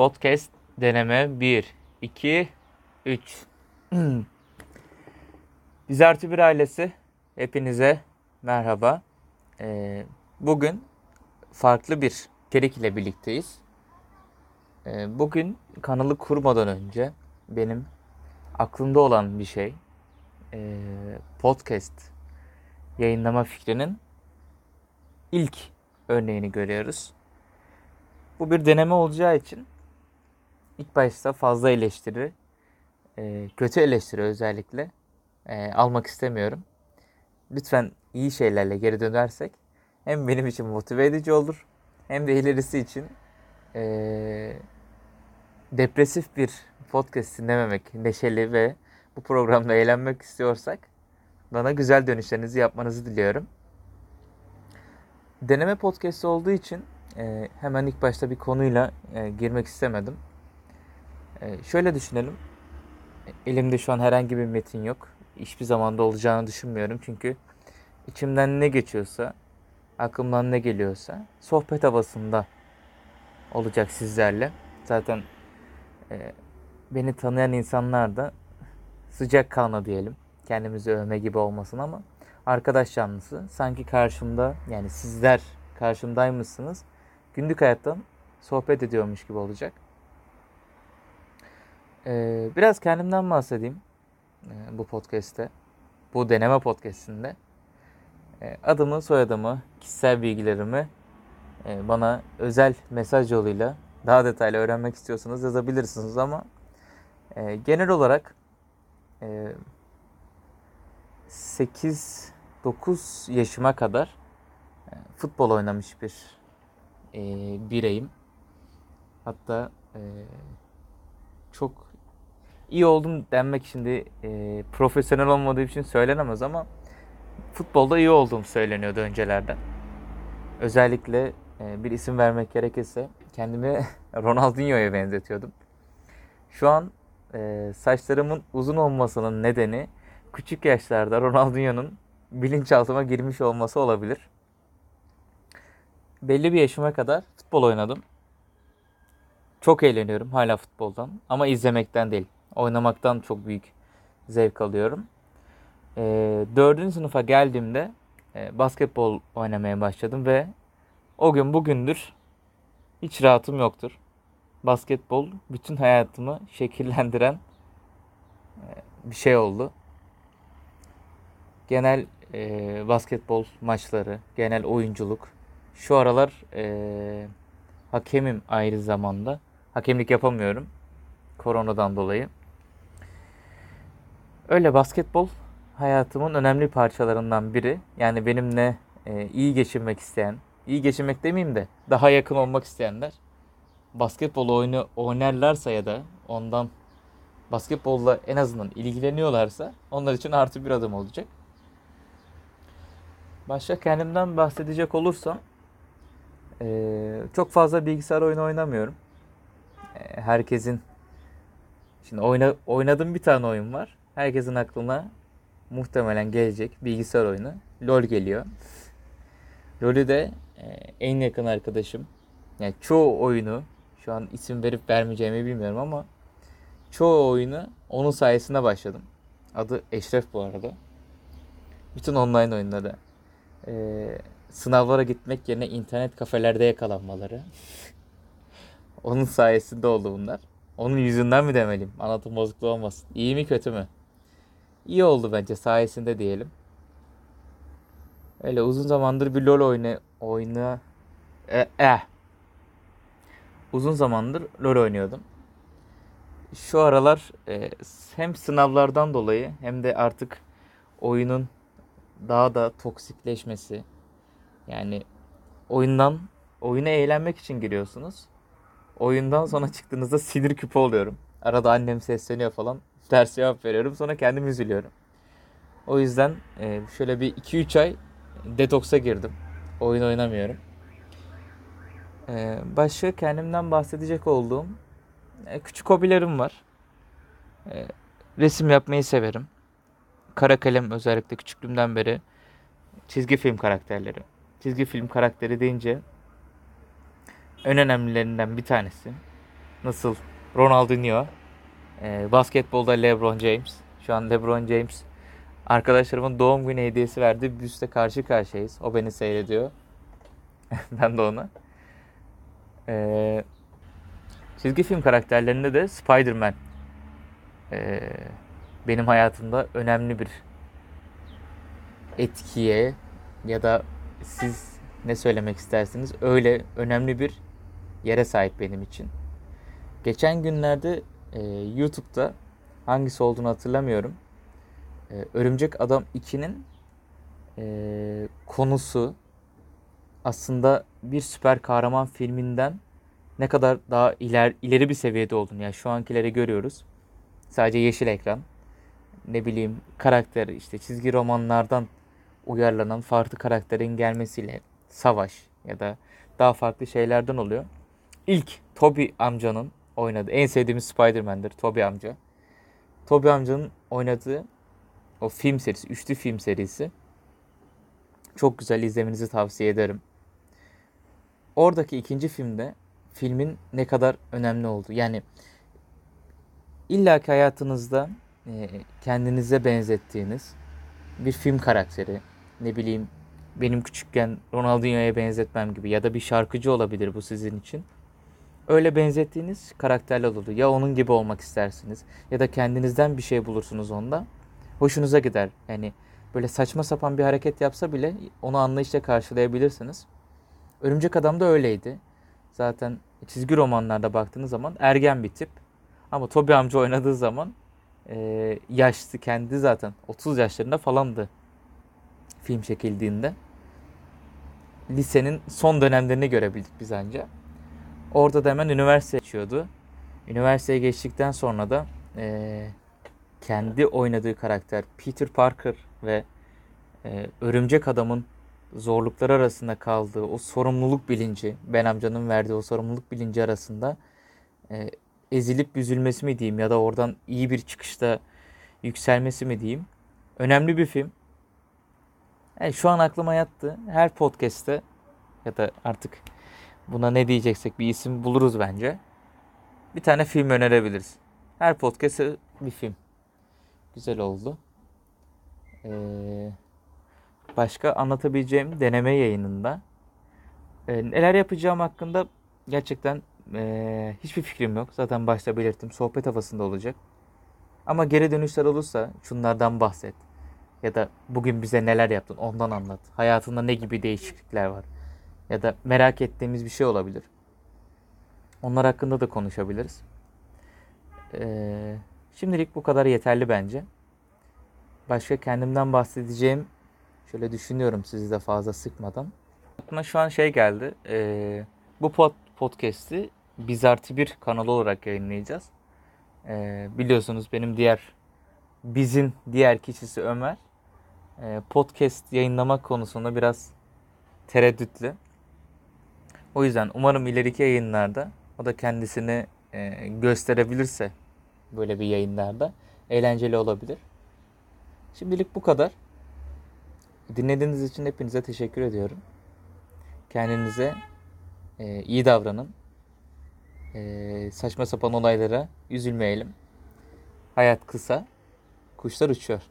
Podcast deneme 1, 2, 3. Biz artı bir ailesi. Hepinize merhaba. Ee, bugün farklı bir içerik ile birlikteyiz. Ee, bugün kanalı kurmadan önce benim aklımda olan bir şey ee, podcast yayınlama fikrinin ilk örneğini görüyoruz. Bu bir deneme olacağı için ilk başta fazla eleştiri, e, kötü eleştiri özellikle e, almak istemiyorum. Lütfen iyi şeylerle geri dönersek hem benim için motive edici olur hem de ilerisi için e, depresif bir podcast dinlememek, neşeli ve bu programda eğlenmek istiyorsak bana güzel dönüşlerinizi yapmanızı diliyorum. Deneme podcast olduğu için e, hemen ilk başta bir konuyla e, girmek istemedim. E, şöyle düşünelim. Elimde şu an herhangi bir metin yok. Hiçbir zamanda olacağını düşünmüyorum. Çünkü içimden ne geçiyorsa, aklımdan ne geliyorsa sohbet havasında olacak sizlerle. Zaten e, beni tanıyan insanlar da sıcak kanlı diyelim. Kendimizi övme gibi olmasın ama arkadaş canlısı. Sanki karşımda yani sizler karşımdaymışsınız. Günlük hayattan sohbet ediyormuş gibi olacak. Ee, biraz kendimden bahsedeyim ee, bu podcast'te. Bu deneme podcast'inde. Ee, adımı, soyadımı, kişisel bilgilerimi e, bana özel mesaj yoluyla daha detaylı öğrenmek istiyorsanız yazabilirsiniz ama e, genel olarak e, 8-9 yaşıma kadar e, futbol oynamış bir e, bireyim. Hatta e, çok iyi oldum denmek şimdi e, profesyonel olmadığı için söylenemez ama futbolda iyi olduğum söyleniyordu öncelerden. Özellikle e, bir isim vermek gerekirse kendimi Ronaldinho'ya benzetiyordum. Şu an e, saçlarımın uzun olmasının nedeni küçük yaşlarda Ronaldinho'nun bilinçaltıma girmiş olması olabilir. Belli bir yaşıma kadar futbol oynadım. Çok eğleniyorum hala futboldan ama izlemekten değil. Oynamaktan çok büyük zevk alıyorum. E, dördüncü sınıfa geldiğimde e, basketbol oynamaya başladım ve o gün bugündür hiç rahatım yoktur. Basketbol bütün hayatımı şekillendiren e, bir şey oldu. Genel e, basketbol maçları, genel oyunculuk. Şu aralar e, hakemim ayrı zamanda. Hakemlik yapamıyorum. Koronadan dolayı. Öyle basketbol hayatımın önemli parçalarından biri. Yani benimle e, iyi geçinmek isteyen, iyi geçinmek demeyeyim de daha yakın olmak isteyenler basketbol oyunu oynarlarsa ya da ondan basketbolla en azından ilgileniyorlarsa onlar için artı bir adım olacak. Başka kendimden bahsedecek olursam ee, çok fazla bilgisayar oyunu oynamıyorum. Ee, herkesin şimdi oyna, oynadığım bir tane oyun var. Herkesin aklına muhtemelen gelecek bilgisayar oyunu. LoL geliyor. LoL'ü de e, en yakın arkadaşım. Yani çoğu oyunu şu an isim verip vermeyeceğimi bilmiyorum ama çoğu oyunu onun sayesinde başladım. Adı Eşref bu arada. Bütün online oyunları. Ee, sınavlara gitmek yerine internet kafelerde yakalanmaları. Onun sayesinde oldu bunlar. Onun yüzünden mi demeliyim? Anlatım bozukluğu olmasın. İyi mi kötü mü? İyi oldu bence sayesinde diyelim. Öyle uzun zamandır bir LoL oyna oyna e, eh. Uzun zamandır LoL oynuyordum. Şu aralar e, hem sınavlardan dolayı hem de artık oyunun daha da toksikleşmesi, yani oyundan oyuna eğlenmek için giriyorsunuz. Oyundan sonra çıktığınızda sinir küpü oluyorum. Arada annem sesleniyor falan. Ters cevap veriyorum. Sonra kendim üzülüyorum. O yüzden e, şöyle bir 2-3 ay detoksa girdim. Oyun oynamıyorum. E, başka kendimden bahsedecek olduğum e, küçük hobilerim var. Resim yapmayı severim. Kara kalem özellikle küçüklüğümden beri çizgi film karakterleri çizgi film karakteri deyince en önemlilerinden bir tanesi. Nasıl Ronaldinho, e, basketbolda LeBron James. Şu an LeBron James arkadaşlarımın doğum günü hediyesi verdi. Büste karşı karşıyayız. O beni seyrediyor. ben de ona. E, çizgi film karakterlerinde de Spider-Man e, benim hayatımda önemli bir etkiye ya da siz ne söylemek istersiniz öyle önemli bir yere sahip benim için. Geçen günlerde e, YouTube'da hangisi olduğunu hatırlamıyorum. E, Örümcek Adam 2'nin e, konusu aslında bir süper kahraman filminden ne kadar daha iler, ileri bir seviyede olduğunu. Yani şu ankileri görüyoruz. Sadece yeşil ekran. Ne bileyim karakter işte çizgi romanlardan uyarlanan farklı karakterin gelmesiyle savaş ya da daha farklı şeylerden oluyor. İlk Toby amcanın oynadığı en sevdiğimiz Spider-Man'dir Toby amca. Toby amcanın oynadığı o film serisi, üçlü film serisi çok güzel izlemenizi tavsiye ederim. Oradaki ikinci filmde filmin ne kadar önemli olduğu. Yani illaki hayatınızda e, kendinize benzettiğiniz bir film karakteri, ne bileyim benim küçükken Ronaldinho'ya benzetmem gibi ya da bir şarkıcı olabilir bu sizin için. Öyle benzettiğiniz karakterler olur. Ya onun gibi olmak istersiniz ya da kendinizden bir şey bulursunuz onda. Hoşunuza gider. Yani böyle saçma sapan bir hareket yapsa bile onu anlayışla karşılayabilirsiniz. Örümcek Adam da öyleydi. Zaten çizgi romanlarda baktığınız zaman ergen bir tip. Ama Toby amca oynadığı zaman e, yaşlı kendi zaten 30 yaşlarında falandı film çekildiğinde. Lisenin son dönemlerini görebildik biz anca. Orada da hemen üniversite geçiyordu. Üniversiteye geçtikten sonra da e, kendi oynadığı karakter Peter Parker ve e, Örümcek Adam'ın zorlukları arasında kaldığı o sorumluluk bilinci, Ben amcanın verdiği o sorumluluk bilinci arasında e, ezilip üzülmesi mi diyeyim ya da oradan iyi bir çıkışta yükselmesi mi diyeyim. Önemli bir film. Yani şu an aklıma yattı. Her podcast'te ya da artık buna ne diyeceksek bir isim buluruz bence. Bir tane film önerebiliriz. Her podcast'e bir film. Güzel oldu. Ee, başka anlatabileceğim deneme yayınında ee, neler yapacağım hakkında gerçekten ee, hiçbir fikrim yok. Zaten başta belirttim. Sohbet havasında olacak. Ama geri dönüşler olursa şunlardan bahset. Ya da bugün bize neler yaptın ondan anlat. Hayatında ne gibi değişiklikler var. Ya da merak ettiğimiz bir şey olabilir. Onlar hakkında da konuşabiliriz. Ee, şimdilik bu kadar yeterli bence. Başka kendimden bahsedeceğim şöyle düşünüyorum sizi de fazla sıkmadan. Aklıma şu an şey geldi. Ee, bu pod podcast'i Biz Artı Bir kanalı olarak yayınlayacağız. Ee, biliyorsunuz benim diğer bizim diğer kişisi Ömer. Ee, podcast yayınlamak konusunda biraz tereddütlü. O yüzden umarım ileriki yayınlarda o da kendisini e, gösterebilirse böyle bir yayınlarda eğlenceli olabilir. Şimdilik bu kadar. Dinlediğiniz için hepinize teşekkür ediyorum. Kendinize e, iyi davranın. E, saçma sapan olaylara üzülmeyelim. Hayat kısa, kuşlar uçuyor.